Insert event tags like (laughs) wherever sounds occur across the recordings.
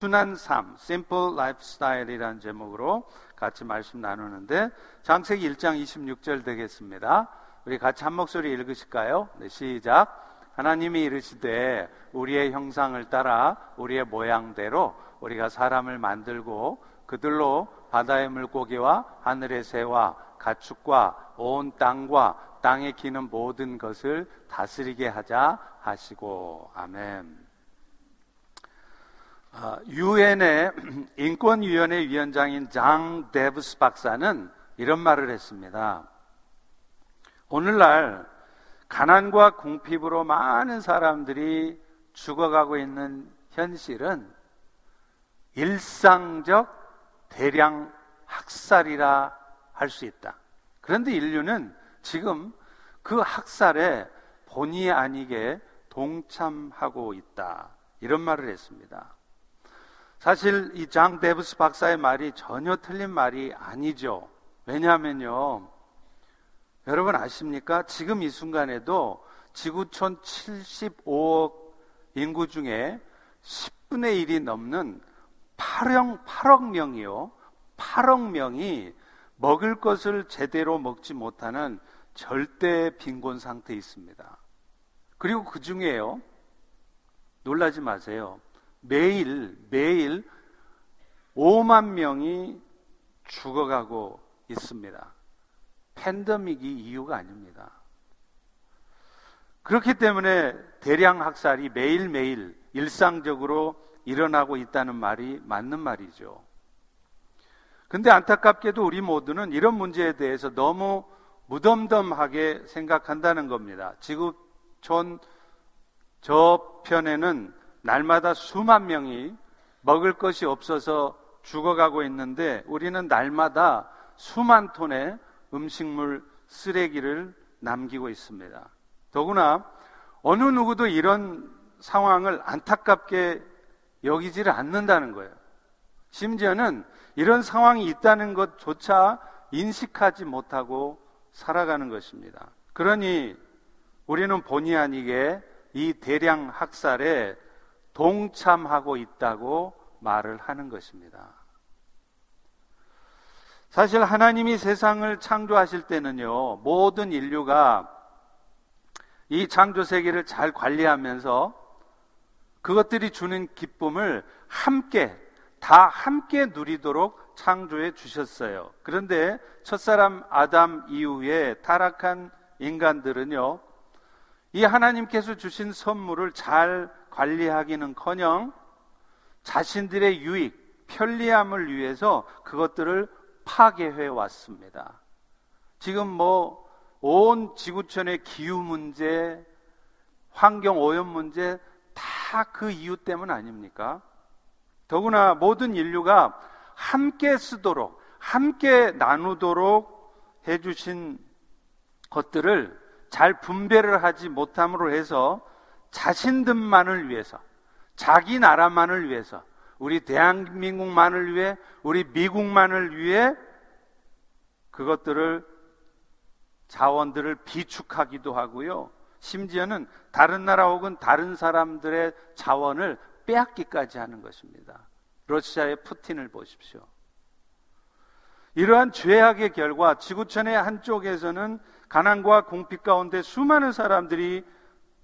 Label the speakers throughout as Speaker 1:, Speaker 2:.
Speaker 1: 순한 삶, Simple Lifestyle이라는 제목으로 같이 말씀 나누는데 장세기 1장 26절 되겠습니다. 우리 같이 한 목소리 읽으실까요? 네, 시작. 하나님이 이르시되 우리의 형상을 따라 우리의 모양대로 우리가 사람을 만들고 그들로 바다의 물고기와 하늘의 새와 가축과 온 땅과 땅에 기는 모든 것을 다스리게 하자 하시고 아멘. 아, 유엔의 (clears throat) 인권위원회 위원장인 장 데브스 박사는 이런 말을 했습니다. 오늘날 가난과 궁핍으로 많은 사람들이 죽어가고 있는 현실은 일상적 대량 학살이라 할 수 있다. 그런데 인류는 지금 그 학살에 본의 아니게 동참하고 있다. 이런 말을 했습니다. 사실 이 장 데브스 박사의 말이 전혀 틀린 말이 아니죠. 왜냐하면요. 여러분 아십니까? 지금 이 순간에도 지구촌 75억 인구 중에 10분의 1이 넘는 8억, 8억 명이요. 8억 명이 먹을 것을 제대로 먹지 못하는 절대 빈곤 상태에 있습니다. 그리고 그 중에요. 놀라지 마세요. 매일, 매일 5만 명이 죽어가고 있습니다. 팬데믹이 이유가 아닙니다. 그렇기 때문에 대량 학살이 매일매일 일상적으로 일어나고 있다는 말이 맞는 말이죠. 근데 안타깝게도 우리 모두는 이런 문제에 대해서 너무 무덤덤하게 생각한다는 겁니다. 지구촌 저편에는 날마다 수만 명이 먹을 것이 없어서 죽어가고 있는데 우리는 날마다 수만 톤의 음식물 쓰레기를 남기고 있습니다. 더구나 어느 누구도 이런 상황을 안타깝게 여기지를 않는다는 거예요. 심지어는 이런 상황이 있다는 것조차 인식하지 못하고 살아가는 것입니다. 그러니 우리는 본의 아니게 이 대량 학살에 동참하고 있다고 말을 하는 것입니다. 사실 하나님이 세상을 창조하실 때는요, 모든 인류가 이 창조 세계를 잘 관리하면서 그것들이 주는 기쁨을 함께, 다 함께 누리도록 창조해 주셨어요. 그런데 첫사람 아담 이후에 타락한 인간들은요, 이 하나님께서 주신 선물을 잘 관리하기는 커녕 자신들의 유익, 편리함을 위해서 그것들을 파괴해 왔습니다. 지금 뭐 온 지구촌의 기후 문제, 환경 오염 문제 다 그 이유 때문 아닙니까? 더구나 모든 인류가 함께 쓰도록, 함께 나누도록 해주신 것들을 잘 분배를 하지 못함으로 해서 자신들만을 위해서, 자기 나라만을 위해서, 우리 대한민국만을 위해, 우리 미국만을 위해 그것들을 자원들을 비축하기도 하고요. 심지어는 다른 나라 혹은 다른 사람들의 자원을 빼앗기까지 하는 것입니다. 러시아의 푸틴을 보십시오. 이러한 죄악의 결과 지구촌의 한쪽에서는 가난과 공핍 가운데 수많은 사람들이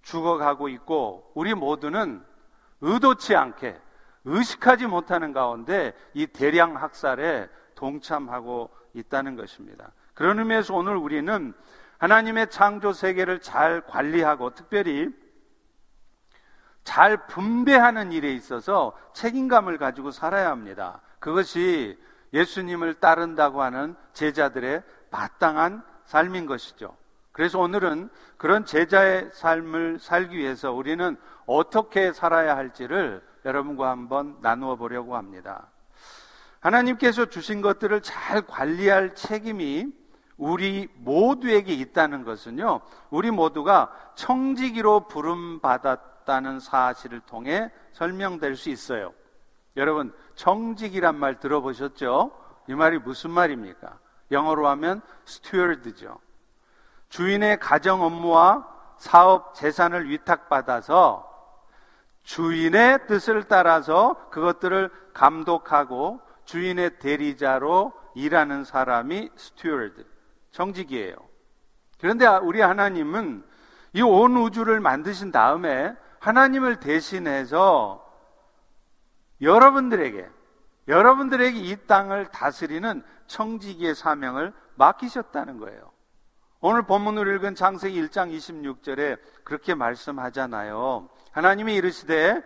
Speaker 1: 죽어가고 있고 우리 모두는 의도치 않게 의식하지 못하는 가운데 이 대량 학살에 동참하고 있다는 것입니다. 그런 의미에서 오늘 우리는 하나님의 창조 세계를 잘 관리하고 특별히 잘 분배하는 일에 있어서 책임감을 가지고 살아야 합니다. 그것이 예수님을 따른다고 하는 제자들의 마땅한 삶인 것이죠. 그래서 오늘은 그런 제자의 삶을 살기 위해서 우리는 어떻게 살아야 할지를 여러분과 한번 나누어 보려고 합니다. 하나님께서 주신 것들을 잘 관리할 책임이 우리 모두에게 있다는 것은요, 우리 모두가 청지기로 부름받았다는 사실을 통해 설명될 수 있어요. 여러분, 청직이란 말 들어보셨죠? 이 말이 무슨 말입니까? 영어로 하면 steward죠. 주인의 가정 업무와 사업 재산을 위탁받아서 주인의 뜻을 따라서 그것들을 감독하고 주인의 대리자로 일하는 사람이 스튜어드, 정직이에요. 그런데 우리 하나님은 이 온 우주를 만드신 다음에 하나님을 대신해서 여러분들에게 여러분들에게 이 땅을 다스리는 청지기의 사명을 맡기셨다는 거예요. 오늘 본문을 읽은 장세기 1장 26절에 그렇게 말씀하잖아요. 하나님이 이르시되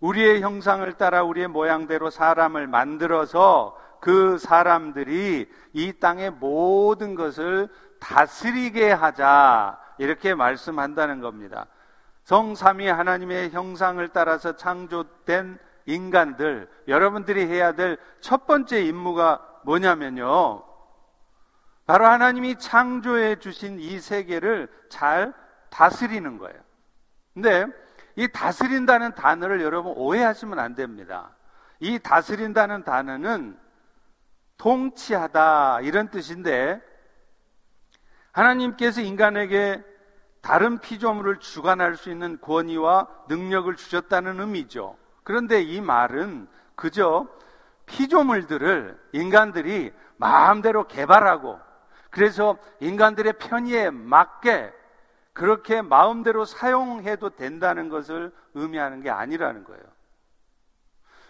Speaker 1: 우리의 형상을 따라 우리의 모양대로 사람을 만들어서 그 사람들이 이 땅의 모든 것을 다스리게 하자. 이렇게 말씀한다는 겁니다. 성삼위 하나님의 형상을 따라서 창조된 인간들, 여러분들이 해야 될 첫 번째 임무가 뭐냐면요. 바로 하나님이 창조해 주신 이 세계를 잘 다스리는 거예요. 근데 이 다스린다는 단어를 여러분 오해하시면 안 됩니다. 이 다스린다는 단어는 통치하다 이런 뜻인데 하나님께서 인간에게 다른 피조물을 주관할 수 있는 권위와 능력을 주셨다는 의미죠. 그런데 이 말은 그저 피조물들을 인간들이 마음대로 개발하고 그래서 인간들의 편의에 맞게 그렇게 마음대로 사용해도 된다는 것을 의미하는 게 아니라는 거예요.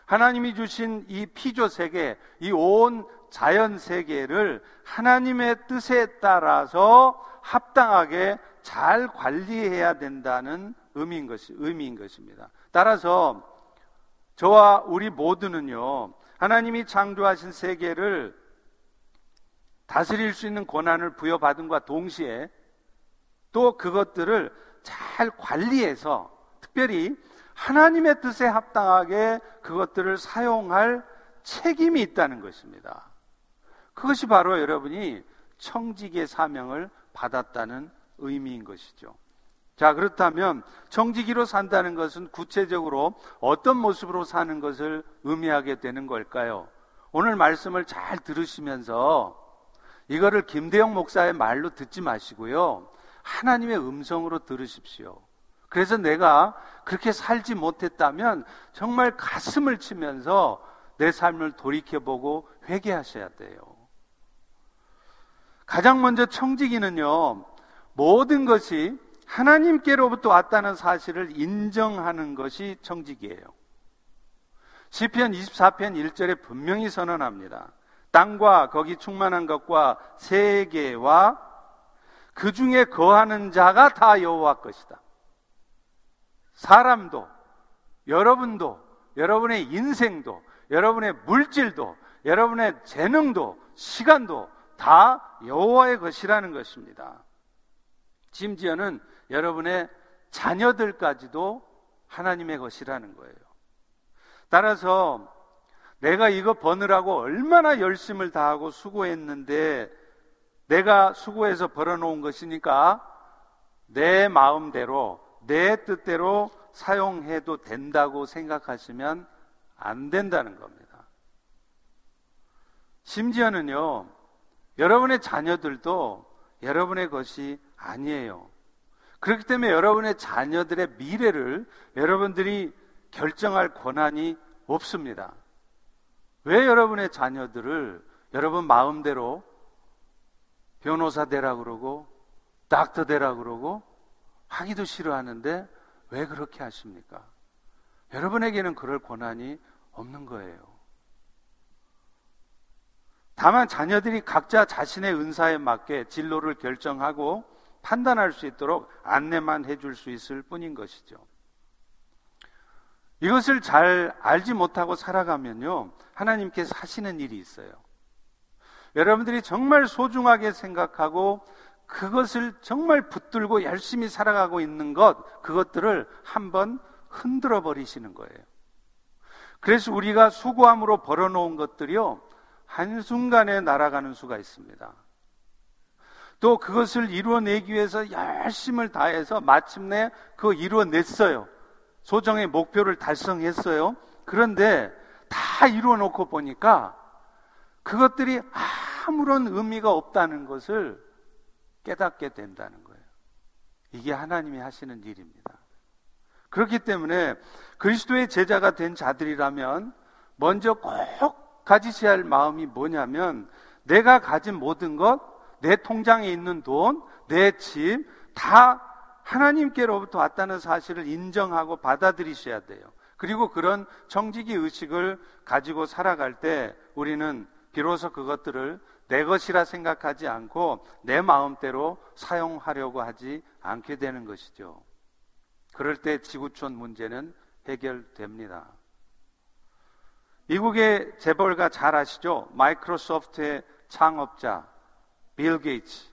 Speaker 1: 하나님이 주신 이 피조 세계, 이 온 자연 세계를 하나님의 뜻에 따라서 합당하게 잘 관리해야 된다는 의미인 것이 의미인 것입니다. 따라서 저와 우리 모두는요. 하나님이 창조하신 세계를 다스릴 수 있는 권한을 부여받은과 동시에 또 그것들을 잘 관리해서 특별히 하나님의 뜻에 합당하게 그것들을 사용할 책임이 있다는 것입니다. 그것이 바로 여러분이 청직의 사명을 받았다는 의미인 것이죠. 자, 그렇다면 청지기로 산다는 것은 구체적으로 어떤 모습으로 사는 것을 의미하게 되는 걸까요? 오늘 말씀을 잘 들으시면서 이거를 김대영 목사의 말로 듣지 마시고요. 하나님의 음성으로 들으십시오. 그래서 내가 그렇게 살지 못했다면 정말 가슴을 치면서 내 삶을 돌이켜보고 회개하셔야 돼요. 가장 먼저 청지기는요, 모든 것이 하나님께로부터 왔다는 사실을 인정하는 것이 청지기예요. 시편 24편 1절에 분명히 선언합니다. 땅과 거기 충만한 것과 세계와 그 중에 거하는 자가 다 여호와 것이다. 사람도 여러분도 여러분의 인생도 여러분의 물질도 여러분의 재능도 시간도 다 여호와의 것이라는 것입니다. 심지어는 여러분의 자녀들까지도 하나님의 것이라는 거예요. 따라서 내가 이거 버느라고 얼마나 열심을 다하고 수고했는데 내가 수고해서 벌어놓은 것이니까 내 마음대로 내 뜻대로 사용해도 된다고 생각하시면 안 된다는 겁니다. 심지어는요, 여러분의 자녀들도 여러분의 것이 아니에요. 그렇기 때문에 여러분의 자녀들의 미래를 여러분들이 결정할 권한이 없습니다. 왜 여러분의 자녀들을 여러분 마음대로 변호사 되라 그러고 닥터 되라 그러고 하기도 싫어하는데 왜 그렇게 하십니까? 여러분에게는 그럴 권한이 없는 거예요. 다만 자녀들이 각자 자신의 은사에 맞게 진로를 결정하고 판단할 수 있도록 안내만 해줄 수 있을 뿐인 것이죠. 이것을 잘 알지 못하고 살아가면요, 하나님께서 하시는 일이 있어요. 여러분들이 정말 소중하게 생각하고 그것을 정말 붙들고 열심히 살아가고 있는 것, 그것들을 한번 흔들어 버리시는 거예요. 그래서 우리가 수고함으로 벌어놓은 것들이요, 한순간에 날아가는 수가 있습니다. 또 그것을 이루어내기 위해서 열심을 다해서 마침내 그 이루어냈어요. 소정의 목표를 달성했어요. 그런데 다 이루어놓고 보니까 그것들이 아무런 의미가 없다는 것을 깨닫게 된다는 거예요. 이게 하나님이 하시는 일입니다. 그렇기 때문에 그리스도의 제자가 된 자들이라면 먼저 꼭 가지셔야 할 마음이 뭐냐면 내가 가진 모든 것, 내 통장에 있는 돈, 내 집, 다 하나님께로부터 왔다는 사실을 인정하고 받아들이셔야 돼요. 그리고 그런 정직의 의식을 가지고 살아갈 때 우리는 비로소 그것들을 내 것이라 생각하지 않고 내 마음대로 사용하려고 하지 않게 되는 것이죠. 그럴 때 지구촌 문제는 해결됩니다. 미국의 재벌가 잘 아시죠? 마이크로소프트의 창업자 빌 게이츠.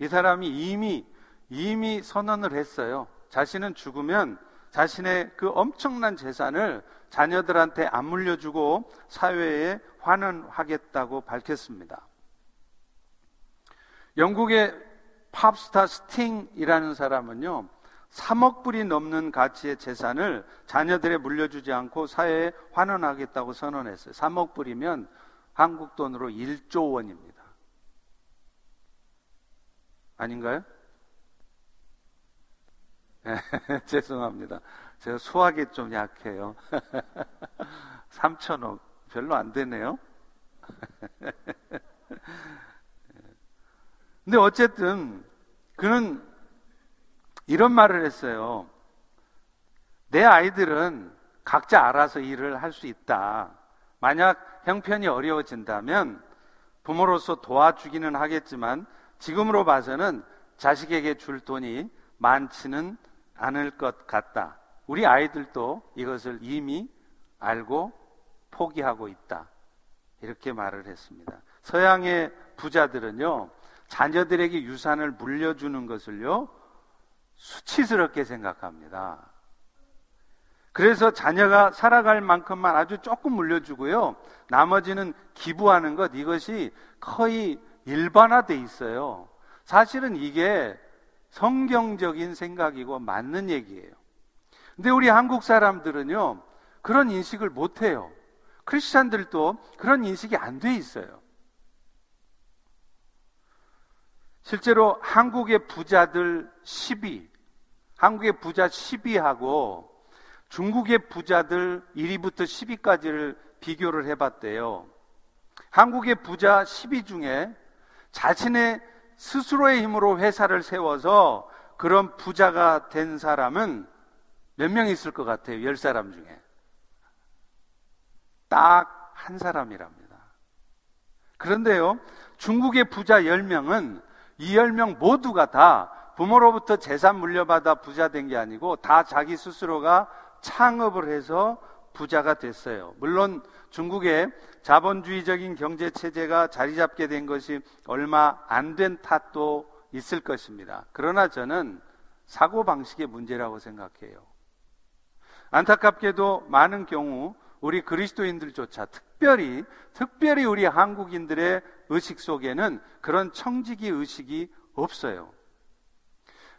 Speaker 1: 이 사람이 이미 이미 선언을 했어요. 자신은 죽으면 자신의 그 엄청난 재산을 자녀들한테 안 물려주고 사회에 환원하겠다고 밝혔습니다. 영국의 팝스타 스팅이라는 사람은요, 3억 불이 넘는 가치의 재산을 자녀들에 물려주지 않고 사회에 환원하겠다고 선언했어요. 3억 불이면 한국 돈으로 1조 원입니다. 아닌가요? (laughs) 죄송합니다. 제가 수학이 좀 약해요. (laughs) 3천억. 별로 안 되네요. (laughs) 근데 어쨌든 그는 이런 말을 했어요. 내 아이들은 각자 알아서 일을 할 수 있다. 만약 형편이 어려워진다면 부모로서 도와주기는 하겠지만 지금으로 봐서는 자식에게 줄 돈이 많지는 않을 것 같다. 우리 아이들도 이것을 이미 알고 포기하고 있다. 이렇게 말을 했습니다. 서양의 부자들은요, 자녀들에게 유산을 물려주는 것을요, 수치스럽게 생각합니다. 그래서 자녀가 살아갈 만큼만 아주 조금 물려주고요, 나머지는 기부하는 것, 이것이 거의 일반화돼 있어요. 사실은 이게 성경적인 생각이고 맞는 얘기예요. 근데 우리 한국 사람들은요, 그런 인식을 못 해요. 크리스찬들도 그런 인식이 안 돼 있어요. 실제로 한국의 부자들 10위, 한국의 부자 10위하고 중국의 부자들 1위부터 10위까지를 비교를 해봤대요. 한국의 부자 10위 중에 자신의 스스로의 힘으로 회사를 세워서 그런 부자가 된 사람은 몇 명 있을 것 같아요? 10사람 중에. 딱 한 사람이랍니다. 그런데요, 중국의 부자 10명은 이 10명 모두가 다 부모로부터 재산 물려받아 부자 된 게 아니고 다 자기 스스로가 창업을 해서 부자가 됐어요. 물론 중국의 자본주의적인 경제 체제가 자리 잡게 된 것이 얼마 안 된 탓도 있을 것입니다. 그러나 저는 사고 방식의 문제라고 생각해요. 안타깝게도 많은 경우 우리 그리스도인들조차 특별히 특별히 우리 한국인들의 의식 속에는 그런 청지기 의식이 없어요.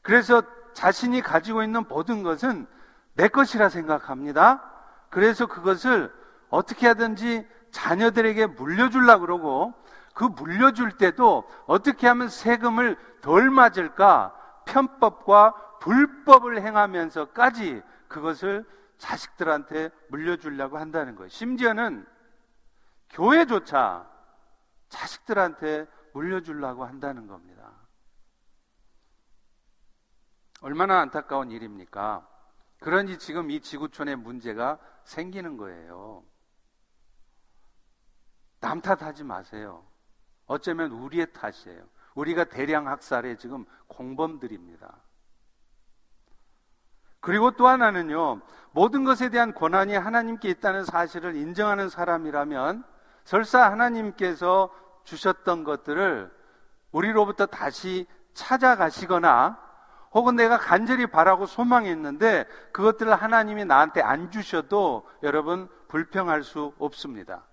Speaker 1: 그래서 자신이 가지고 있는 모든 것은 내 것이라 생각합니다. 그래서 그것을 어떻게 하든지 자녀들에게 물려주려 그러고 그 물려줄 때도 어떻게 하면 세금을 덜 맞을까 편법과 불법을 행하면서까지 그것을 자식들한테 물려주려고 한다는 거예요. 심지어는 교회조차 자식들한테 물려주려고 한다는 겁니다. 얼마나 안타까운 일입니까? 그러니 지금 이 지구촌의 문제가 생기는 거예요. 남 탓하지 마세요. 어쩌면 우리의 탓이에요. 우리가 대량 학살의 지금 공범들입니다. 그리고 또 하나는요, 모든 것에 대한 권한이 하나님께 있다는 사실을 인정하는 사람이라면 설사 하나님께서 주셨던 것들을 우리로부터 다시 찾아가시거나 혹은 내가 간절히 바라고 소망했는데 그것들을 하나님이 나한테 안 주셔도 여러분 불평할 수 없습니다.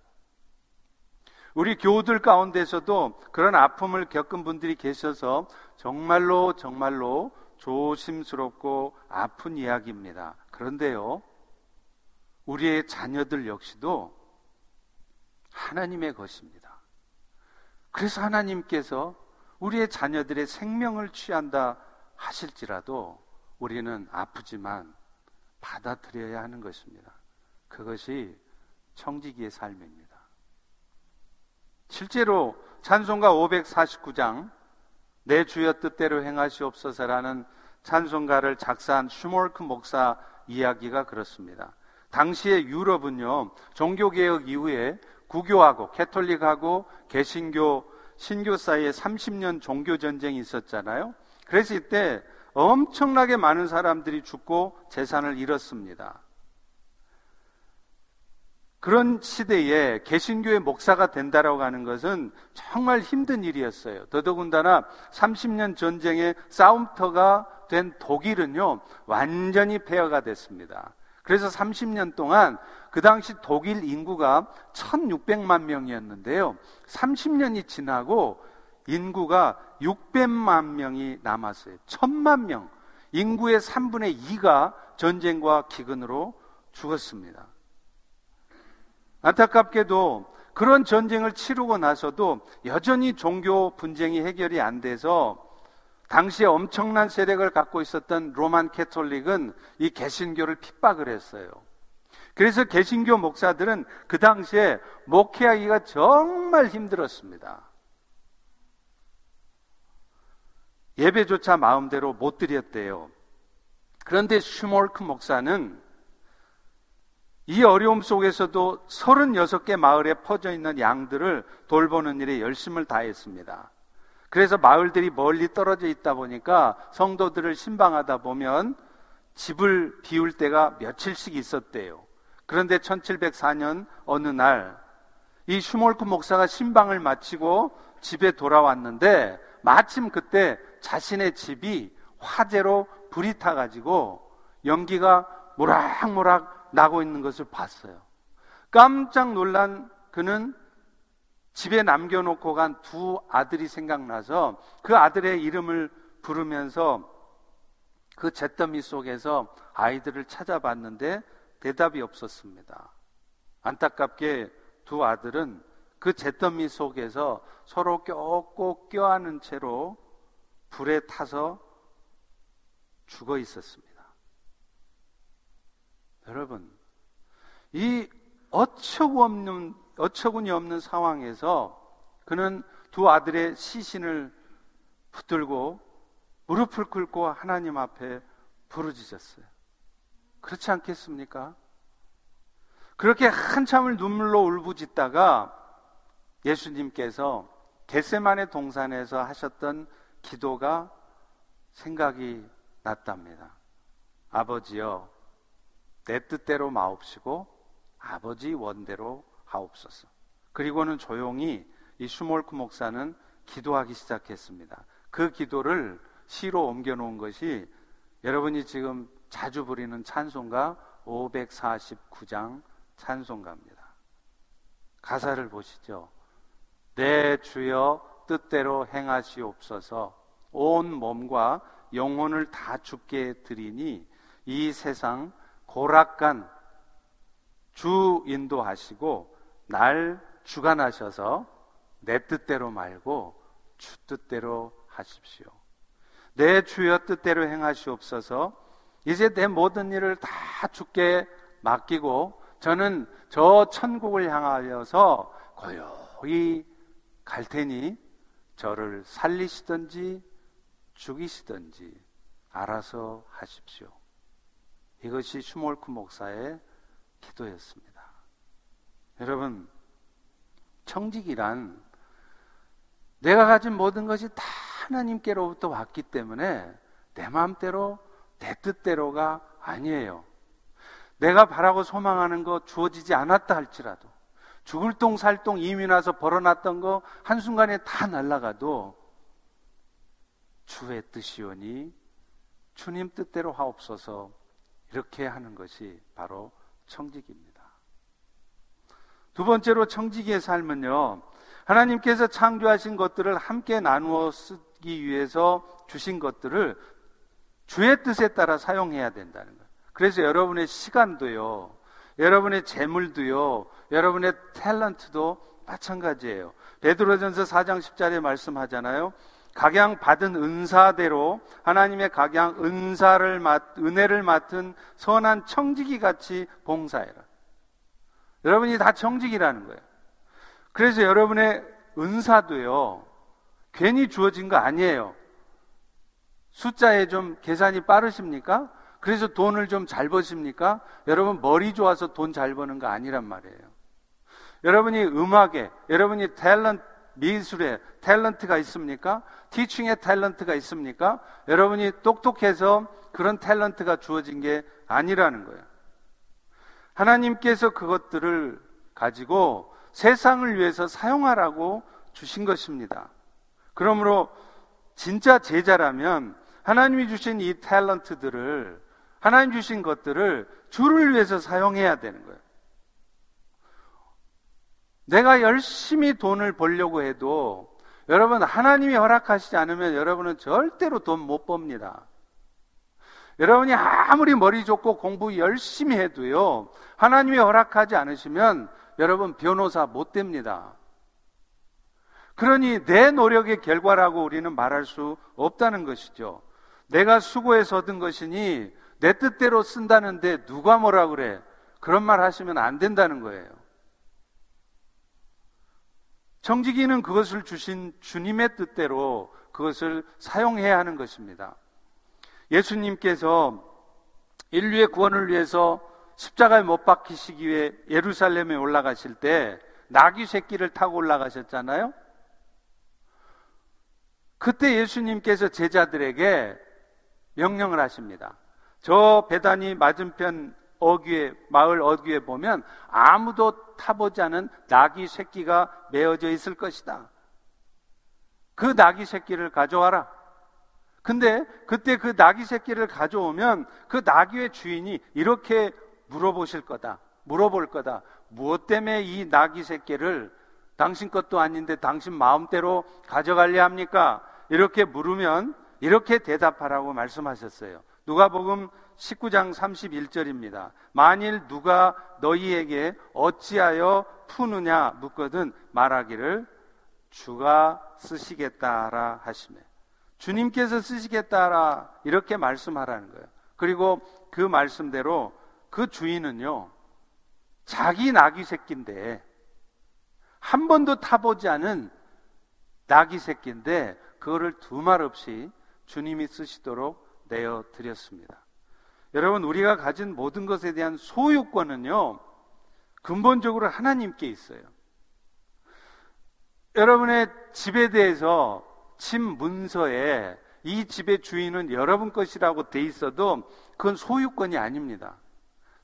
Speaker 1: 우리 교우들 가운데서도 그런 아픔을 겪은 분들이 계셔서 정말로 정말로 조심스럽고 아픈 이야기입니다. 그런데요, 우리의 자녀들 역시도 하나님의 것입니다. 그래서 하나님께서 우리의 자녀들의 생명을 취한다 하실지라도 우리는 아프지만 받아들여야 하는 것입니다. 그것이 청지기의 삶입니다. 실제로 찬송가 549장 내 주여 뜻대로 행하시옵소서라는 찬송가를 작사한 슈몰크 목사 이야기가 그렇습니다. 당시의 유럽은요, 종교 개혁 이후에 구교하고 캐톨릭하고 개신교, 신교 사이에 30년 종교 전쟁이 있었잖아요. 그래서 이때 엄청나게 많은 사람들이 죽고 재산을 잃었습니다. 그런 시대에 개신교의 목사가 된다라고 하는 것은 정말 힘든 일이었어요. 더더군다나 30년 전쟁의 싸움터가 된 독일은요, 완전히 폐허가 됐습니다. 그래서 30년 동안 그 당시 독일 인구가 1600만 명이었는데요. 30년이 지나고 인구가 600만 명이 남았어요. 1000만 명. 인구의 3분의 2가 전쟁과 기근으로 죽었습니다. 안타깝게도 그런 전쟁을 치르고 나서도 여전히 종교 분쟁이 해결이 안 돼서 당시에 엄청난 세력을 갖고 있었던 로만 캐톨릭은 이 개신교를 핍박을 했어요. 그래서 개신교 목사들은 그 당시에 목회하기가 정말 힘들었습니다. 예배조차 마음대로 못 드렸대요. 그런데 슈몰크 목사는 이 어려움 속에서도 36개 마을에 퍼져 있는 양들을 돌보는 일에 열심을 다했습니다. 그래서 마을들이 멀리 떨어져 있다 보니까 성도들을 심방하다 보면 집을 비울 때가 며칠씩 있었대요. 그런데 1704년 어느 날 이 슈몰크 목사가 심방을 마치고 집에 돌아왔는데 마침 그때 자신의 집이 화재로 불이 타가지고 연기가 모락모락 나고 있는 것을 봤어요. 깜짝 놀란 그는 집에 남겨놓고 간 두 아들이 생각나서 그 아들의 이름을 부르면서 그 잿더미 속에서 아이들을 찾아봤는데 대답이 없었습니다. 안타깝게 두 아들은 그 잿더미 속에서 서로 껴꼭 껴안은 채로 불에 타서 죽어 있었습니다. 여러분, 이 어처구 없는, 어처구니 없는 상황에서 그는 두 아들의 시신을 붙들고 무릎을 꿇고 하나님 앞에 부르짖었어요. 그렇지 않겠습니까? 그렇게 한참을 눈물로 울부짖다가 예수님께서 겟세만의 동산에서 하셨던 기도가 생각이 났답니다. 아버지여, 내 뜻대로 마옵시고 아버지 원대로 하옵소서. 그리고는 조용히 이 슈몰크 목사는 기도하기 시작했습니다. 그 기도를 시로 옮겨 놓은 것이 여러분이 지금 자주 부리는 찬송가 549장 찬송가입니다. 가사를 보시죠. 내 주여 뜻대로 행하시옵소서 온 몸과 영혼을 다 죽게 드리니 이 세상 고락간 주 인도하시고 날 주관하셔서 내 뜻대로 말고 주 뜻대로 하십시오. 내 주여 뜻대로 행하시옵소서. 이제 내 모든 일을 다 주께 맡기고 저는 저 천국을 향하여서 고요히 갈 테니 저를 살리시든지 죽이시든지 알아서 하십시오. 이것이 슈몰크 목사의 기도였습니다. 여러분, 청직이란 내가 가진 모든 것이 다 하나님께로부터 왔기 때문에 내 마음대로 내 뜻대로가 아니에요. 내가 바라고 소망하는 거 주어지지 않았다 할지라도 죽을 똥 살 똥 이미 나서 벌어놨던 거 한순간에 다 날라가도 주의 뜻이오니 주님 뜻대로 하옵소서 이렇게 하는 것이 바로 청직입니다. 두 번째로 청지기의 삶은요, 하나님께서 창조하신 것들을 함께 나누어 쓰기 위해서 주신 것들을 주의 뜻에 따라 사용해야 된다는 거예요. 그래서 여러분의 시간도요, 여러분의 재물도요, 여러분의 탤런트도 마찬가지예요. 베드로전서 4장 10절에 말씀하잖아요. 각양 받은 은사대로 하나님의 각양 은사를 맡, 은혜를 맡은 선한 청지기 같이 봉사해라. 여러분이 다 청직이라는 거예요. 그래서 여러분의 은사도요, 괜히 주어진 거 아니에요. 숫자에 좀 계산이 빠르십니까? 그래서 돈을 좀 잘 버십니까? 여러분 머리 좋아서 돈 잘 버는 거 아니란 말이에요. 여러분이 음악에, 여러분이 탤런트, 미술에 탤런트가 있습니까? 티칭에 탤런트가 있습니까? 여러분이 똑똑해서 그런 탤런트가 주어진 게 아니라는 거예요. 하나님께서 그것들을 가지고 세상을 위해서 사용하라고 주신 것입니다. 그러므로 진짜 제자라면 하나님이 주신 이 탤런트들을 하나님 주신 것들을 주를 위해서 사용해야 되는 거예요. 내가 열심히 돈을 벌려고 해도 여러분 하나님이 허락하시지 않으면 여러분은 절대로 돈 못 법니다. 여러분이 아무리 머리 좋고 공부 열심히 해도요, 하나님이 허락하지 않으시면 여러분 변호사 못 됩니다. 그러니 내 노력의 결과라고 우리는 말할 수 없다는 것이죠. 내가 수고해서 얻은 것이니 내 뜻대로 쓴다는데 누가 뭐라 그래? 그런 말 하시면 안 된다는 거예요. 정직이는 그것을 주신 주님의 뜻대로 그것을 사용해야 하는 것입니다. 예수님께서 인류의 구원을 위해서 십자가에 못 박히시기 위해 예루살렘에 올라가실 때 나귀 새끼를 타고 올라가셨잖아요. 그때 예수님께서 제자들에게 명령을 하십니다. 저 배단이 맞은편 어귀에 마을 어귀에 보면 아무도 타보지 않은 나귀 새끼가 메어져 있을 것이다. 그 나귀 새끼를 가져와라. 근데 그때 그 나귀 새끼를 가져오면 그 나귀의 주인이 이렇게 물어보실 거다. 물어볼 거다. 무엇 때문에 이 나귀 새끼를 당신 것도 아닌데 당신 마음대로 가져갈래 합니까? 이렇게 물으면 이렇게 대답하라고 말씀하셨어요. 누가복음 19장 31절입니다. 만일 누가 너희에게 어찌하여 푸느냐 묻거든 말하기를 주가 쓰시겠다라 하시네. 주님께서 쓰시겠다라 이렇게 말씀하라는 거예요. 그리고 그 말씀대로 그 주인은요, 자기 나귀 새끼인데, 한 번도 타보지 않은 나귀 새끼인데, 그거를 두말 없이 주님이 쓰시도록 내어 드렸습니다. 여러분, 우리가 가진 모든 것에 대한 소유권은요, 근본적으로 하나님께 있어요. 여러분의 집에 대해서 집 문서에 이 집의 주인은 여러분 것이라고 돼 있어도 그건 소유권이 아닙니다.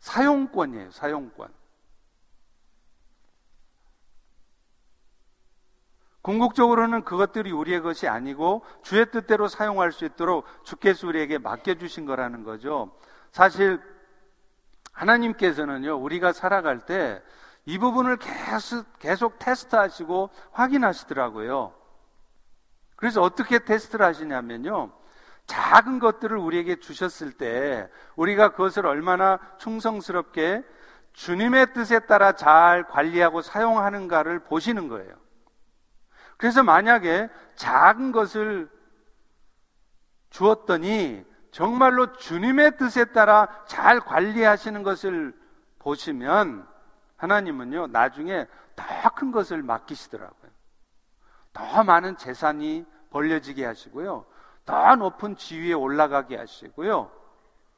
Speaker 1: 사용권이에요, 사용권. 궁극적으로는 그것들이 우리의 것이 아니고 주의 뜻대로 사용할 수 있도록 주께서 우리에게 맡겨주신 거라는 거죠. 사실 하나님께서는요, 우리가 살아갈 때 이 부분을 계속, 계속 테스트하시고 확인하시더라고요. 그래서 어떻게 테스트를 하시냐면요. 작은 것들을 우리에게 주셨을 때 우리가 그것을 얼마나 충성스럽게 주님의 뜻에 따라 잘 관리하고 사용하는가를 보시는 거예요. 그래서 만약에 작은 것을 주었더니 정말로 주님의 뜻에 따라 잘 관리하시는 것을 보시면 하나님은요, 나중에 더 큰 것을 맡기시더라고요. 더 많은 재산이 벌려지게 하시고요. 더 높은 지위에 올라가게 하시고요.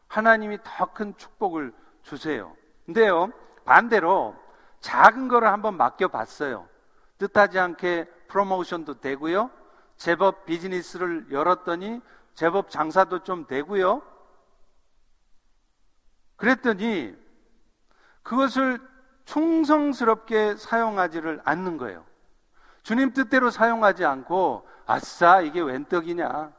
Speaker 1: 하나님이 더 큰 축복을 주세요. 근데요, 반대로 작은 거를 한번 맡겨봤어요. 뜻하지 않게 프로모션도 되고요. 제법 비즈니스를 열었더니 제법 장사도 좀 되고요. 그랬더니 그것을 충성스럽게 사용하지를 않는 거예요. 주님 뜻대로 사용하지 않고 아싸 이게 웬 떡이냐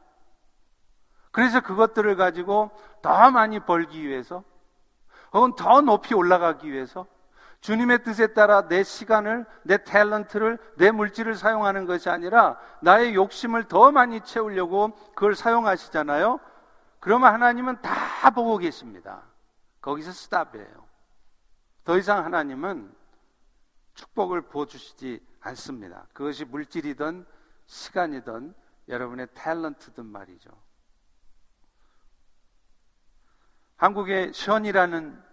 Speaker 1: 그래서 그것들을 가지고 더 많이 벌기 위해서 혹은 더 높이 올라가기 위해서 주님의 뜻에 따라 내 시간을, 내 탤런트를, 내 물질을 사용하는 것이 아니라 나의 욕심을 더 많이 채우려고 그걸 사용하시잖아요. 그러면 하나님은 다 보고 계십니다. 거기서 stop이에요. 더 이상 하나님은 축복을 부어주시지 않습니다. 그것이 물질이든 시간이든 여러분의 탤런트든 말이죠. 한국의 션이라는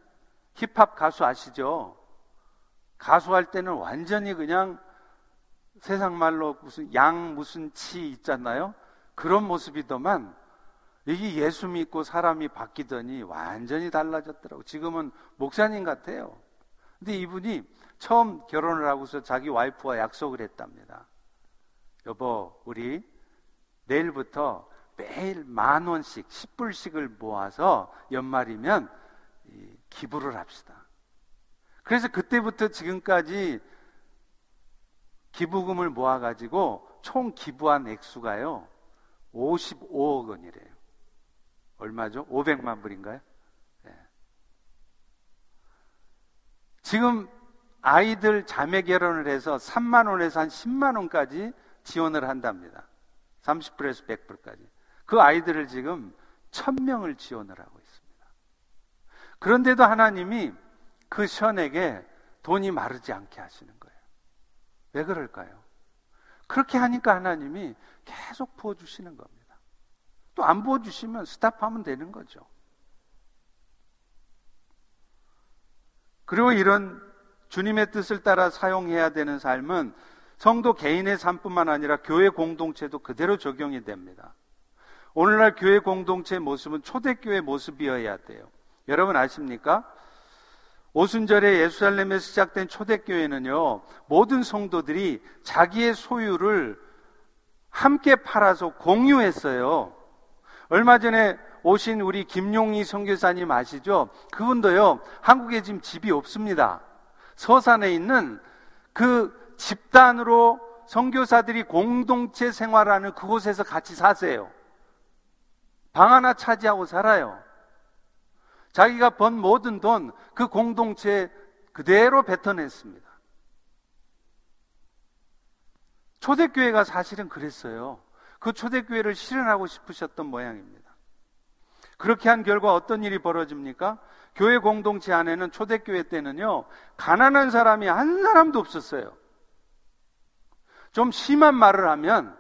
Speaker 1: 힙합 가수 아시죠? 가수할 때는 완전히 그냥 세상 말로 무슨 양 무슨 치 있잖아요. 그런 모습이더만 이게 예수 믿고 사람이 바뀌더니 완전히 달라졌더라고. 지금은 목사님 같아요. 근데 이분이 처음 결혼을 하고서 자기 와이프와 약속을 했답니다. 여보, 우리 내일부터 매일 만 원씩, 10불씩을 모아서 연말이면 기부를 합시다. 그래서 그때부터 지금까지 기부금을 모아가지고 총 기부한 액수가요, 55억 원이래요. 얼마죠? 500만 불인가요? 네. 지금 아이들 자매 결혼을 해서 3만 원에서 한 10만 원까지 지원을 한답니다. 30불에서 100불까지. 그 아이들을 지금 1000명을 지원을 하고 있습니다. 그런데도 하나님이 그 션에게 돈이 마르지 않게 하시는 거예요. 왜 그럴까요? 그렇게 하니까 하나님이 계속 부어주시는 겁니다. 또 안 부어주시면 스탑하면 되는 거죠. 그리고 이런 주님의 뜻을 따라 사용해야 되는 삶은 성도 개인의 삶뿐만 아니라 교회 공동체도 그대로 적용이 됩니다. 오늘날 교회 공동체의 모습은 초대교회 모습이어야 돼요. 여러분 아십니까? 오순절에 예루살렘에서 시작된 초대교회는요, 모든 성도들이 자기의 소유를 함께 팔아서 공유했어요. 얼마 전에 오신 우리 김용희 선교사님 아시죠? 그분도요, 한국에 지금 집이 없습니다. 서산에 있는 그 집단으로 선교사들이 공동체 생활하는 그곳에서 같이 사세요. 방 하나 차지하고 살아요. 자기가 번 모든 돈 그 공동체에 그대로 뱉어냈습니다. 초대교회가 사실은 그랬어요. 그 초대교회를 실현하고 싶으셨던 모양입니다. 그렇게 한 결과 어떤 일이 벌어집니까? 교회 공동체 안에는 초대교회 때는요, 가난한 사람이 한 사람도 없었어요. 좀 심한 말을 하면,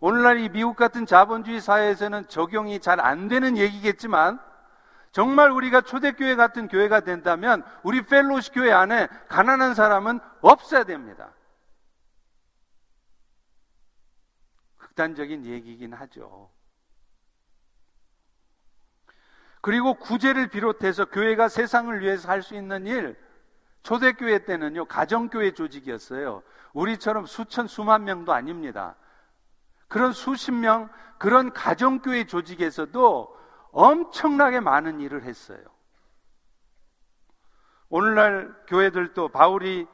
Speaker 1: 오늘날 이 미국 같은 자본주의 사회에서는 적용이 잘 안 되는 얘기겠지만, 정말 우리가 초대교회 같은 교회가 된다면 우리 펠로시 교회 안에 가난한 사람은 없어야 됩니다. 극단적인 얘기긴 하죠. 그리고 구제를 비롯해서 교회가 세상을 위해서 할 수 있는 일, 초대교회 때는요, 가정교회 조직이었어요. 우리처럼 수천, 수만 명도 아닙니다. 그런 수십 명, 그런 가정교회 조직에서도 엄청나게 많은 일을 했어요. 오늘날 교회들도 바울이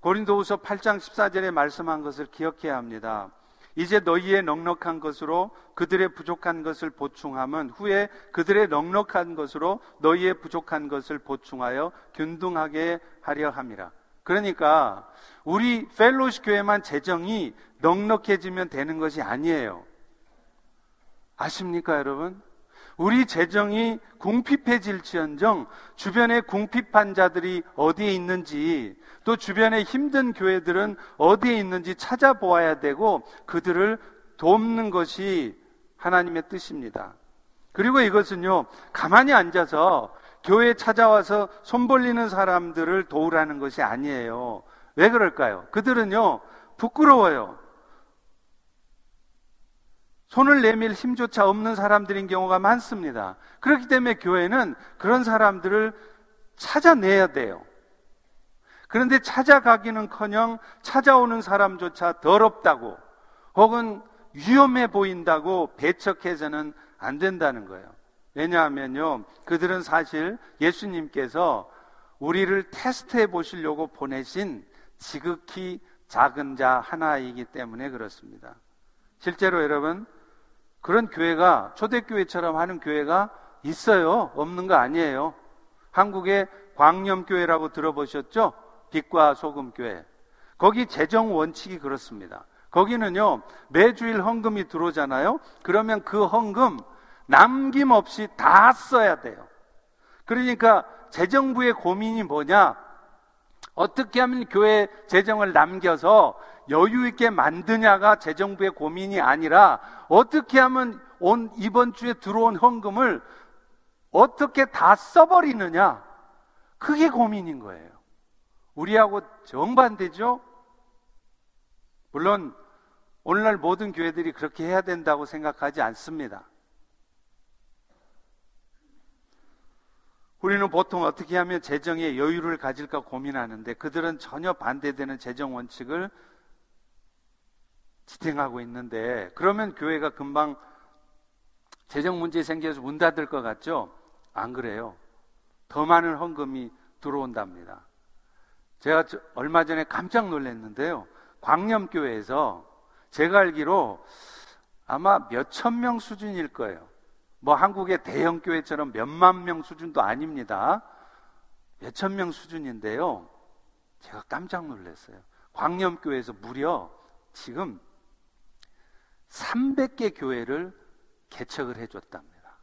Speaker 1: 고린도후서 8장 14절에 말씀한 것을 기억해야 합니다. 이제 너희의 넉넉한 것으로 그들의 부족한 것을 보충함은 후에 그들의 넉넉한 것으로 너희의 부족한 것을 보충하여 균등하게 하려 함이라. 그러니까 우리 펠로시 교회만 재정이 넉넉해지면 되는 것이 아니에요. 아십니까, 여러분? 우리 재정이 궁핍해질지언정 주변에 궁핍한 자들이 어디에 있는지 또 주변에 힘든 교회들은 어디에 있는지 찾아보아야 되고 그들을 돕는 것이 하나님의 뜻입니다. 그리고 이것은요, 가만히 앉아서 교회에 찾아와서 손 벌리는 사람들을 도우라는 것이 아니에요. 왜 그럴까요? 그들은요, 부끄러워요. 손을 내밀 힘조차 없는 사람들인 경우가 많습니다. 그렇기 때문에 교회는 그런 사람들을 찾아내야 돼요. 그런데 찾아가기는 커녕 찾아오는 사람조차 더럽다고 혹은 위험해 보인다고 배척해서는 안 된다는 거예요. 왜냐하면요, 그들은 사실 예수님께서 우리를 테스트해 보시려고 보내신 지극히 작은 자 하나이기 때문에 그렇습니다. 실제로 여러분, 그런 교회가 초대교회처럼 하는 교회가 있어요. 없는 거 아니에요. 한국의 광염교회라고 들어보셨죠? 빛과 소금교회. 거기 재정 원칙이 그렇습니다. 거기는요, 매주일 헌금이 들어오잖아요? 그러면 그 헌금 남김없이 다 써야 돼요. 그러니까 재정부의 고민이 뭐냐? 어떻게 하면 교회 재정을 남겨서 여유 있게 만드냐가 재정부의 고민이 아니라 어떻게 하면 온 이번 주에 들어온 헌금을 어떻게 다 써버리느냐 그게 고민인 거예요. 우리하고 정반대죠. 물론 오늘날 모든 교회들이 그렇게 해야 된다고 생각하지 않습니다. 우리는 보통 어떻게 하면 재정에 여유를 가질까 고민하는데 그들은 전혀 반대되는 재정 원칙을 지탱하고 있는데 그러면 교회가 금방 재정 문제 생겨서 문 닫을 것 같죠? 안 그래요. 더 많은 헌금이 들어온답니다. 제가 얼마 전에 깜짝 놀랐는데요. 광염교회에서 제가 알기로 아마 몇천 명 수준일 거예요. 뭐 한국의 대형 교회처럼 몇만 명 수준도 아닙니다. 몇천 명 수준인데요. 제가 깜짝 놀랐어요. 광염교회에서 무려 지금 300개 교회를 개척을 해줬답니다.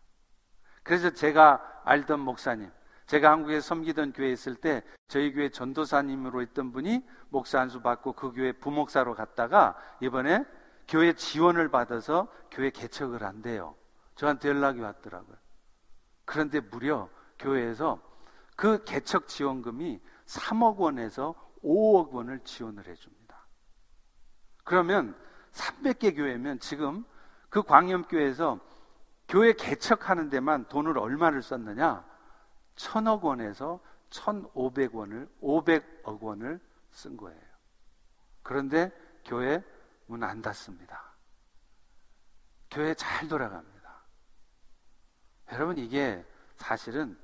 Speaker 1: 그래서 제가 알던 목사님, 제가 한국에 섬기던 교회에 있을 때 저희 교회 전도사님으로 있던 분이 목사 한 수 받고 그 교회 부목사로 갔다가 이번에 교회 지원을 받아서 교회 개척을 한대요. 저한테 연락이 왔더라고요. 그런데 무려 교회에서 그 개척 지원금이 3억 원에서 5억 원을 지원을 해줍니다. 그러면 300개 교회면 지금 그 광염교회에서 교회 개척하는 데만 돈을 얼마를 썼느냐? 천억 원에서 천오백 원을, 오백억 원을 쓴 거예요. 그런데 교회 문 안 닫습니다. 교회 잘 돌아갑니다. 여러분, 이게 사실은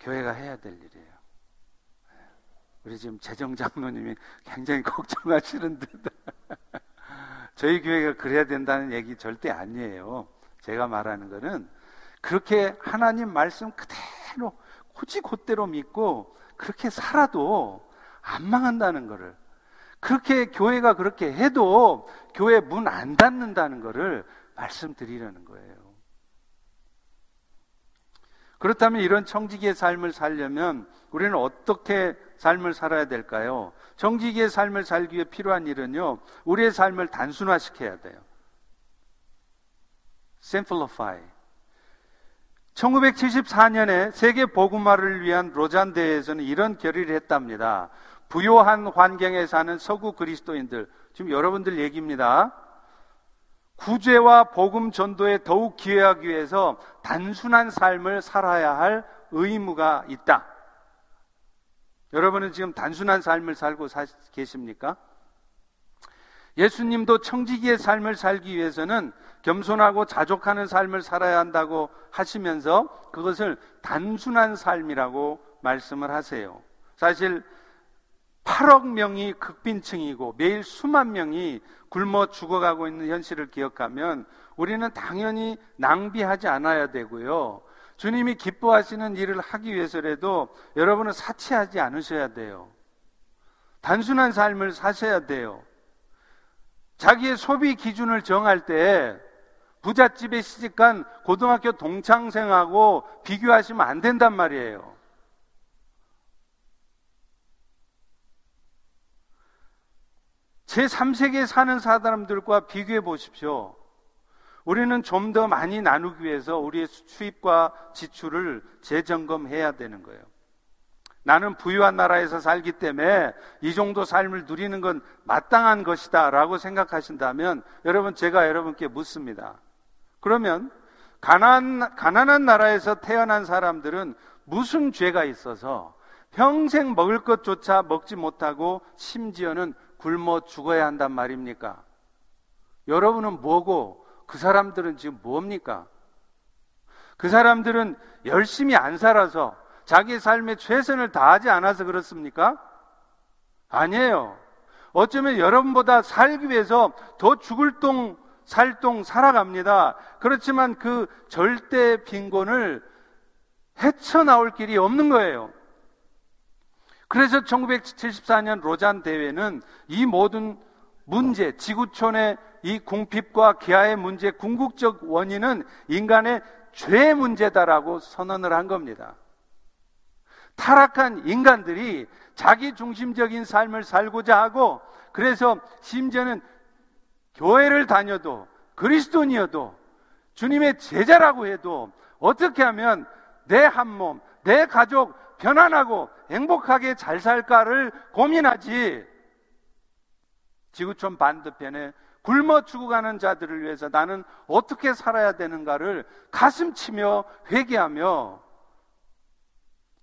Speaker 1: 교회가 해야 될 일이에요. 우리 지금 재정 장로님이 굉장히 (laughs) 걱정하시는 듯. 저희 교회가 그래야 된다는 얘기 절대 아니에요. 제가 말하는 거는 그렇게 하나님 말씀 그대로 고지 곧대로 믿고 그렇게 살아도 안 망한다는 거를 그렇게 교회가 그렇게 해도 교회 문 안 닫는다는 거를 말씀드리려는 거예요. 그렇다면 이런 청지기의 삶을 살려면 우리는 어떻게 삶을 살아야 될까요? 정직의 삶을 살기 위해 필요한 일은요, 우리의 삶을 단순화시켜야 돼요. simplify. 1974년에 세계 복음화를 위한 로잔 대회에서는 이런 결의를 했답니다. 부요한 환경에 사는 서구 그리스도인들, 지금 여러분들 얘기입니다. 구제와 복음 전도에 더욱 기여하기 위해서 단순한 삶을 살아야 할 의무가 있다. 여러분은 지금 단순한 삶을 살고 사, 계십니까? 예수님도 청지기의 삶을 살기 위해서는 겸손하고 자족하는 삶을 살아야 한다고 하시면서 그것을 단순한 삶이라고 말씀을 하세요. 사실 8억 명이 극빈층이고 매일 수만 명이 굶어 죽어가고 있는 현실을 기억하면 우리는 당연히 낭비하지 않아야 되고요. 주님이 기뻐하시는 일을 하기 위해서라도 여러분은 사치하지 않으셔야 돼요. 단순한 삶을 사셔야 돼요. 자기의 소비 기준을 정할 때 부잣집에 시집간 고등학교 동창생하고 비교하시면 안 된단 말이에요. 제3세계에 사는 사람들과 비교해 보십시오. 우리는 좀 더 많이 나누기 위해서 우리의 수입과 지출을 재점검해야 되는 거예요. 나는 부유한 나라에서 살기 때문에 이 정도 삶을 누리는 건 마땅한 것이다 라고 생각하신다면 여러분 제가 여러분께 묻습니다. 그러면 가난, 가난한 나라에서 태어난 사람들은 무슨 죄가 있어서 평생 먹을 것조차 먹지 못하고 심지어는 굶어 죽어야 한단 말입니까? 여러분은 뭐고 그 사람들은 지금 뭡니까? 그 사람들은 열심히 안 살아서 자기 삶에 최선을 다하지 않아서 그렇습니까? 아니에요. 어쩌면 여러분보다 살기 위해서 더 죽을 똥, 살 똥 살아갑니다. 그렇지만 그 절대 빈곤을 헤쳐나올 길이 없는 거예요. 그래서 1974년 로잔 대회는 이 모든 문제, 지구촌의 이 궁핍과 기아의 문제, 궁극적 원인은 인간의 죄 문제다라고 선언을 한 겁니다. 타락한 인간들이 자기 중심적인 삶을 살고자 하고 그래서 심지어는 교회를 다녀도 그리스도인이어도 주님의 제자라고 해도 어떻게 하면 내 한 몸, 내 가족 편안하고 행복하게 잘 살까를 고민하지. 지구촌 반대편에 굶어 죽어가는 자들을 위해서 나는 어떻게 살아야 되는가를 가슴 치며 회개하며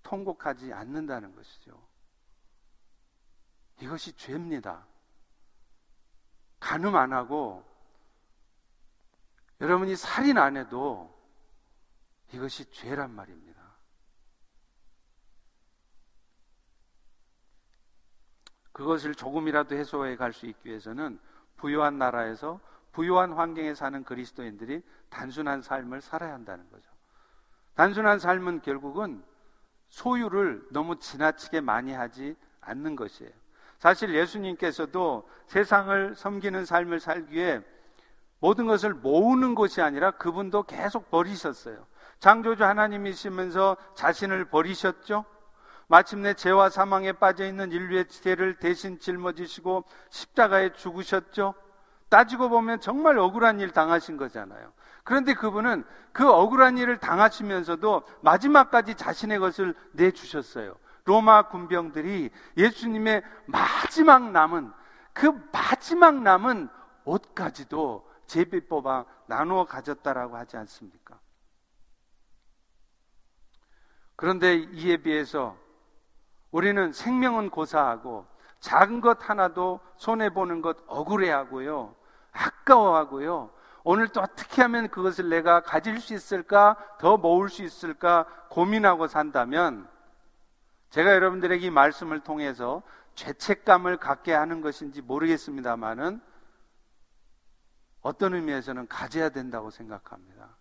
Speaker 1: 통곡하지 않는다는 것이죠. 이것이 죄입니다. 간음 안 하고 여러분이 살인 안 해도 이것이 죄란 말입니다. 그것을 조금이라도 해소해 갈 수 있기 위해서는 부유한 나라에서 부유한 환경에 사는 그리스도인들이 단순한 삶을 살아야 한다는 거죠. 단순한 삶은 결국은 소유를 너무 지나치게 많이 하지 않는 것이에요. 사실 예수님께서도 세상을 섬기는 삶을 살기에 모든 것을 모으는 것이 아니라 그분도 계속 버리셨어요. 창조주 하나님이시면서 자신을 버리셨죠? 마침내 죄와 사망에 빠져 있는 인류의 죄를 대신 짊어지시고 십자가에 죽으셨죠? 따지고 보면 정말 억울한 일 당하신 거잖아요. 그런데 그분은 그 억울한 일을 당하시면서도 마지막까지 자신의 것을 내주셨어요. 로마 군병들이 예수님의 마지막 남은 그 마지막 남은 옷까지도 제비 뽑아 나누어 가졌다라고 하지 않습니까? 그런데 이에 비해서 우리는 생명은 고사하고 작은 것 하나도 손해보는 것 억울해하고요. 아까워하고요. 오늘 또 어떻게 하면 그것을 내가 가질 수 있을까? 더 모을 수 있을까? 고민하고 산다면 제가 여러분들에게 이 말씀을 통해서 죄책감을 갖게 하는 것인지 모르겠습니다만은 어떤 의미에서는 가져야 된다고 생각합니다.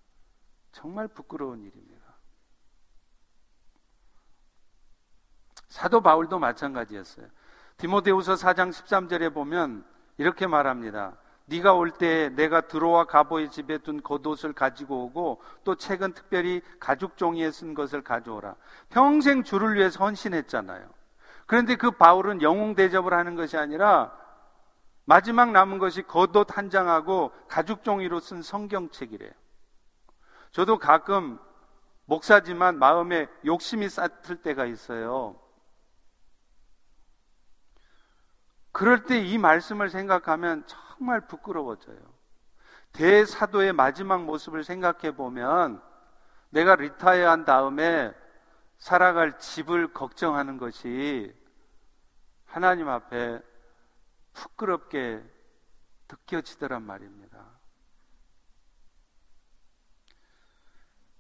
Speaker 1: 정말 부끄러운 일입니다. 사도 바울도 마찬가지였어요. 디모데후서 4장 13절에 보면 이렇게 말합니다. 네가 올때 내가 들어와 가보의 집에 둔 겉옷을 가지고 오고 또 책은 특별히 가죽 종이에 쓴 것을 가져오라. 평생 주를 위해서 헌신했잖아요. 그런데 그 바울은 영웅 대접을 하는 것이 아니라 마지막 남은 것이 겉옷 한 장하고 가죽 종이로 쓴 성경책이래요. 저도 가끔 목사지만 마음에 욕심이 쌌을 때가 있어요. 그럴 때 이 말씀을 생각하면 정말 부끄러워져요. 대사도의 마지막 모습을 생각해 보면 내가 리타이어 한 다음에 살아갈 집을 걱정하는 것이 하나님 앞에 부끄럽게 느껴지더란 말입니다.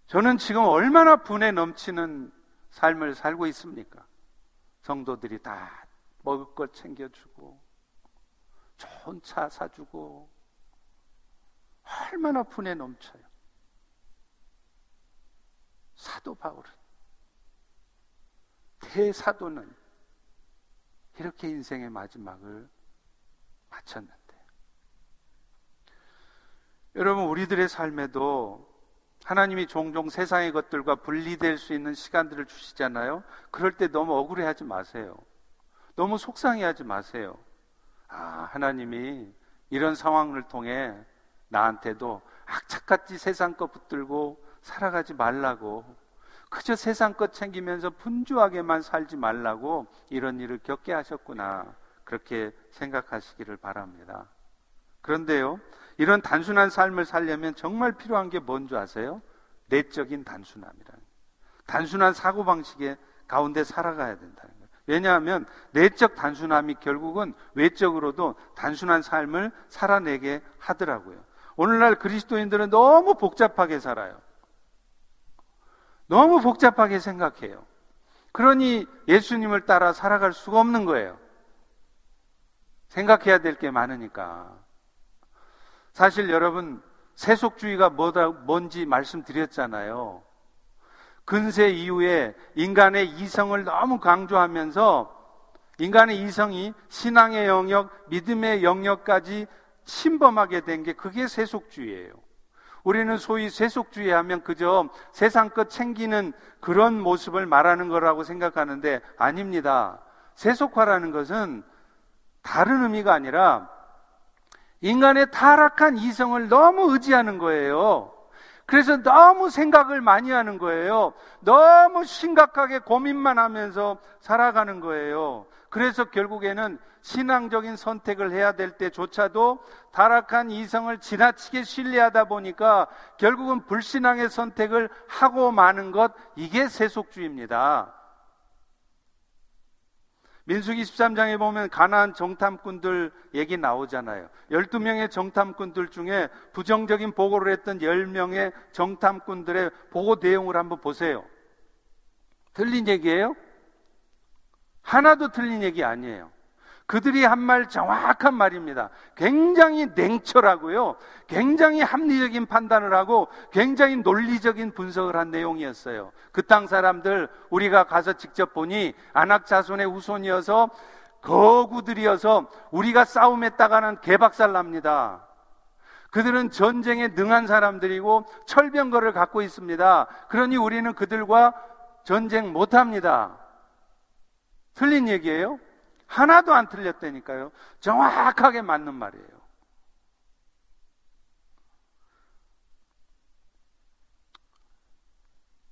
Speaker 1: 저는 지금 얼마나 분에 넘치는 삶을 살고 있습니까? 성도들이 다 먹을 것 챙겨주고, 좋은 차 사주고, 얼마나 분에 넘쳐요. 사도 바울은, 대사도는 이렇게 인생의 마지막을 마쳤는데. 여러분, 우리들의 삶에도 하나님이 종종 세상의 것들과 분리될 수 있는 시간들을 주시잖아요. 그럴 때 너무 억울해 하지 마세요. 너무 속상해 하지 마세요. 아, 하나님이 이런 상황을 통해 나한테도 악착같이 세상 것 붙들고 살아가지 말라고 그저 세상 것 챙기면서 분주하게만 살지 말라고 이런 일을 겪게 하셨구나. 그렇게 생각하시기를 바랍니다. 그런데요, 이런 단순한 삶을 살려면 정말 필요한 게 뭔지 아세요? 내적인 단순함이라 단순한 사고방식의 가운데 살아가야 거예요. 왜냐하면 내적 단순함이 결국은 외적으로도 단순한 삶을 살아내게 하더라고요. 오늘날 그리스도인들은 너무 복잡하게 살아요. 너무 복잡하게 생각해요. 그러니 예수님을 따라 살아갈 수가 없는 거예요. 생각해야 될 게 많으니까. 사실 여러분, 세속주의가 뭐다, 뭔지 말씀드렸잖아요. 근세 이후에 인간의 이성을 너무 강조하면서 인간의 이성이 신앙의 영역, 믿음의 영역까지 침범하게 된 게 그게 세속주의예요. 우리는 소위 세속주의 하면 그저 세상 것 챙기는 그런 모습을 말하는 거라고 생각하는데 아닙니다. 세속화라는 것은 다른 의미가 아니라 인간의 타락한 이성을 너무 의지하는 거예요. 그래서 너무 생각을 많이 하는 거예요. 너무 심각하게 고민만 하면서 살아가는 거예요. 그래서 결국에는 신앙적인 선택을 해야 될 때조차도 타락한 이성을 지나치게 신뢰하다 보니까 결국은 불신앙의 선택을 하고 마는 것, 이게 세속주의입니다. 민수기 13장에 보면 가나안 정탐꾼들 얘기 나오잖아요. 12명의 정탐꾼들 중에 부정적인 보고를 했던 10명의 정탐꾼들의 보고 내용을 한번 보세요. 틀린 얘기예요? 하나도 틀린 얘기 아니에요. 그들이 한 말 정확한 말입니다. 굉장히 냉철하고요. 굉장히 합리적인 판단을 하고 굉장히 논리적인 분석을 한 내용이었어요. 그 땅 사람들 우리가 가서 직접 보니 안악 자손의 후손이어서 거구들이어서 우리가 싸움했다가는 개박살 납니다. 그들은 전쟁에 능한 사람들이고 철병거를 갖고 있습니다. 그러니 우리는 그들과 전쟁 못 합니다. 틀린 얘기예요? 하나도 안 틀렸다니까요. 정확하게 맞는 말이에요.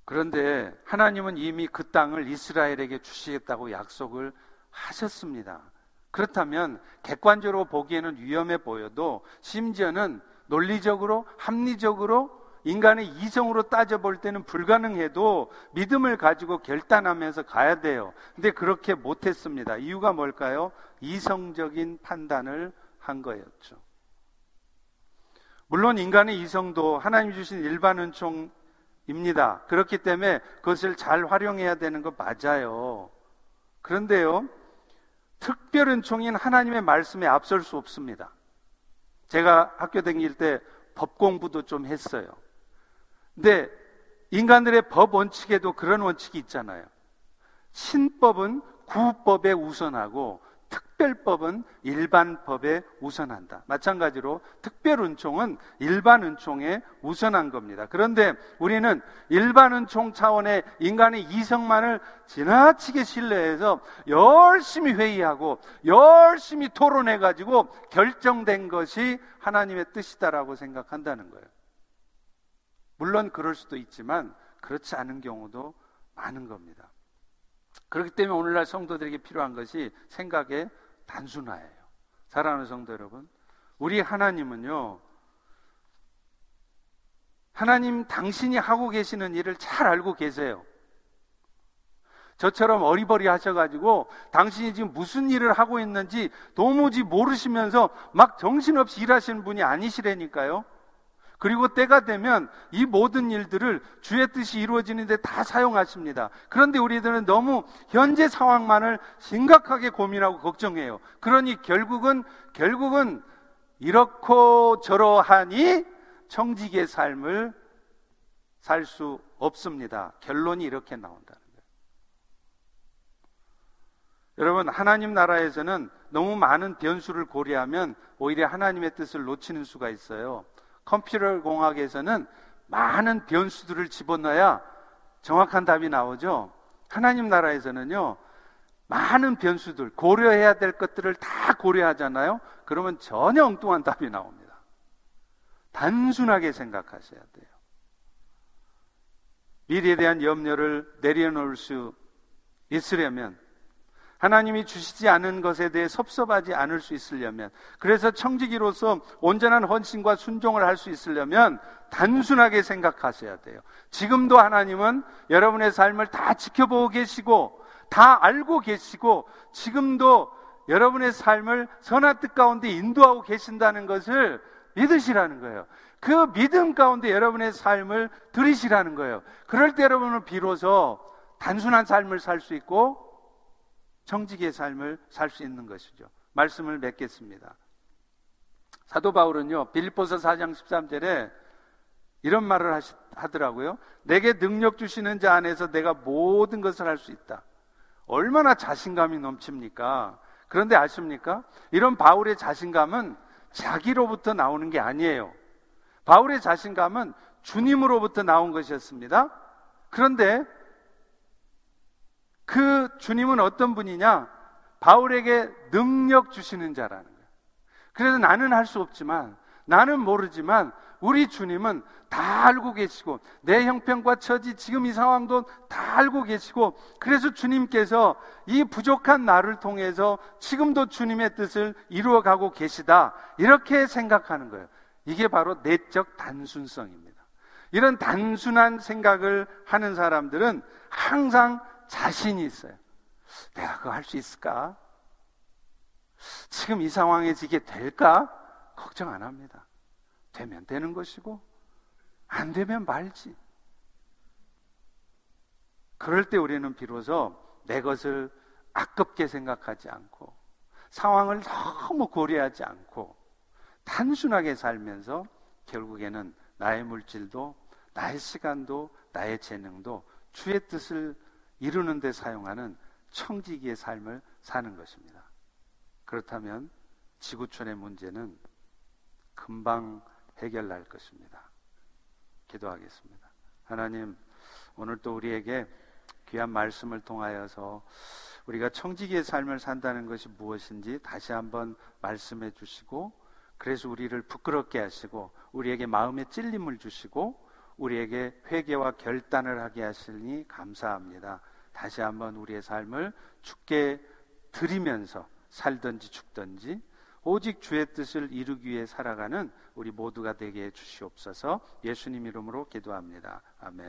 Speaker 1: 그런데 하나님은 이미 그 땅을 이스라엘에게 주시겠다고 약속을 하셨습니다. 그렇다면 객관적으로 보기에는 위험해 보여도 심지어는 논리적으로 합리적으로 인간의 이성으로 따져볼 때는 불가능해도 믿음을 가지고 결단하면서 가야 돼요. 근데 그렇게 못했습니다. 이유가 뭘까요? 이성적인 판단을 한 거였죠. 물론 인간의 이성도 하나님 주신 일반 은총입니다. 그렇기 때문에 그것을 잘 활용해야 되는 거 맞아요. 그런데요, 특별 은총인 하나님의 말씀에 앞설 수 없습니다. 제가 학교 다닐 때 법 공부도 좀 했어요. 근데 인간들의 법 원칙에도 그런 원칙이 있잖아요. 신법은 구법에 우선하고 특별법은 일반법에 우선한다. 마찬가지로 특별은총은 일반은총에 우선한 겁니다. 그런데 우리는 일반은총 차원의 인간의 이성만을 지나치게 신뢰해서 열심히 회의하고 열심히 토론해가지고 결정된 것이 하나님의 뜻이다라고 생각한다는 거예요. 물론 그럴 수도 있지만 그렇지 않은 경우도 많은 겁니다. 그렇기 때문에 오늘날 성도들에게 필요한 것이 생각의 단순화예요. 사랑하는 성도 여러분, 우리 하나님은요, 하나님 당신이 하고 계시는 일을 잘 알고 계세요. 저처럼 어리버리 하셔가지고 당신이 지금 무슨 일을 하고 있는지 도무지 모르시면서 막 정신없이 일하시는 분이 아니시라니까요. 그리고 때가 되면 이 모든 일들을 주의 뜻이 이루어지는데 다 사용하십니다. 그런데 우리들은 너무 현재 상황만을 심각하게 고민하고 걱정해요. 그러니 결국은, 결국은 이렇고 저러하니 청직의 삶을 살 수 없습니다. 결론이 이렇게 거예요. 여러분, 하나님 나라에서는 너무 많은 변수를 고려하면 오히려 하나님의 뜻을 놓치는 수가 있어요. 컴퓨터 공학에서는 많은 변수들을 집어넣어야 정확한 답이 나오죠. 하나님 나라에서는요, 많은 변수들, 고려해야 될 것들을 다 고려하잖아요. 그러면 전혀 엉뚱한 답이 나옵니다. 단순하게 생각하셔야 돼요. 미래에 대한 염려를 내려놓을 수 있으려면 하나님이 주시지 않은 것에 대해 섭섭하지 않을 수 있으려면, 그래서 청지기로서 온전한 헌신과 순종을 할 수 있으려면 단순하게 생각하셔야 돼요. 지금도 하나님은 여러분의 삶을 다 지켜보고 계시고, 다 알고 계시고, 지금도 여러분의 삶을 선한 뜻 가운데 인도하고 계신다는 것을 믿으시라는 거예요. 그 믿음 가운데 여러분의 삶을 들이시라는 거예요. 그럴 때 여러분은 비로소 단순한 삶을 살 수 있고 정직의 삶을 살 수 있는 것이죠. 말씀을 맺겠습니다. 사도 바울은요, 빌립보서 4장 13절에 이런 말을 하시, 하더라고요. 내게 능력 주시는 자 안에서 내가 모든 것을 할 수 있다. 얼마나 자신감이 넘칩니까? 그런데 아십니까? 이런 바울의 자신감은 자기로부터 나오는 게 아니에요. 바울의 자신감은 주님으로부터 나온 것이었습니다. 그런데 그 주님은 어떤 분이냐? 바울에게 능력 주시는 자라는 거예요. 그래서 나는 할 수 없지만, 나는 모르지만, 우리 주님은 다 알고 계시고, 내 형편과 처지, 지금 이 상황도 다 알고 계시고, 그래서 주님께서 이 부족한 나를 통해서 지금도 주님의 뜻을 이루어가고 계시다. 이렇게 생각하는 거예요. 이게 바로 내적 단순성입니다. 이런 단순한 생각을 하는 사람들은 항상 자신이 있어요. 내가 그거 할 수 있을까? 지금 이 상황에서 이게 될까? 걱정 안 합니다. 되면 되는 것이고, 안 되면 말지. 그럴 때 우리는 비로소 내 것을 아깝게 생각하지 않고, 상황을 너무 고려하지 않고, 단순하게 살면서 결국에는 나의 물질도, 나의 시간도, 나의 재능도 주의 뜻을 이루는 데 사용하는 청지기의 삶을 사는 것입니다. 그렇다면 지구촌의 문제는 금방 해결날 것입니다. 기도하겠습니다. 하나님, 오늘 또 우리에게 귀한 말씀을 통하여서 우리가 청지기의 삶을 산다는 것이 무엇인지 다시 한번 말씀해 주시고 그래서 우리를 부끄럽게 하시고 우리에게 마음의 찔림을 주시고 우리에게 회개와 결단을 하게 하시니 감사합니다. 다시 한번 우리의 삶을 죽게 드리면서 살든지 죽든지 오직 주의 뜻을 이루기 위해 살아가는 우리 모두가 되게 해 주시옵소서 예수님 이름으로 기도합니다. 아멘.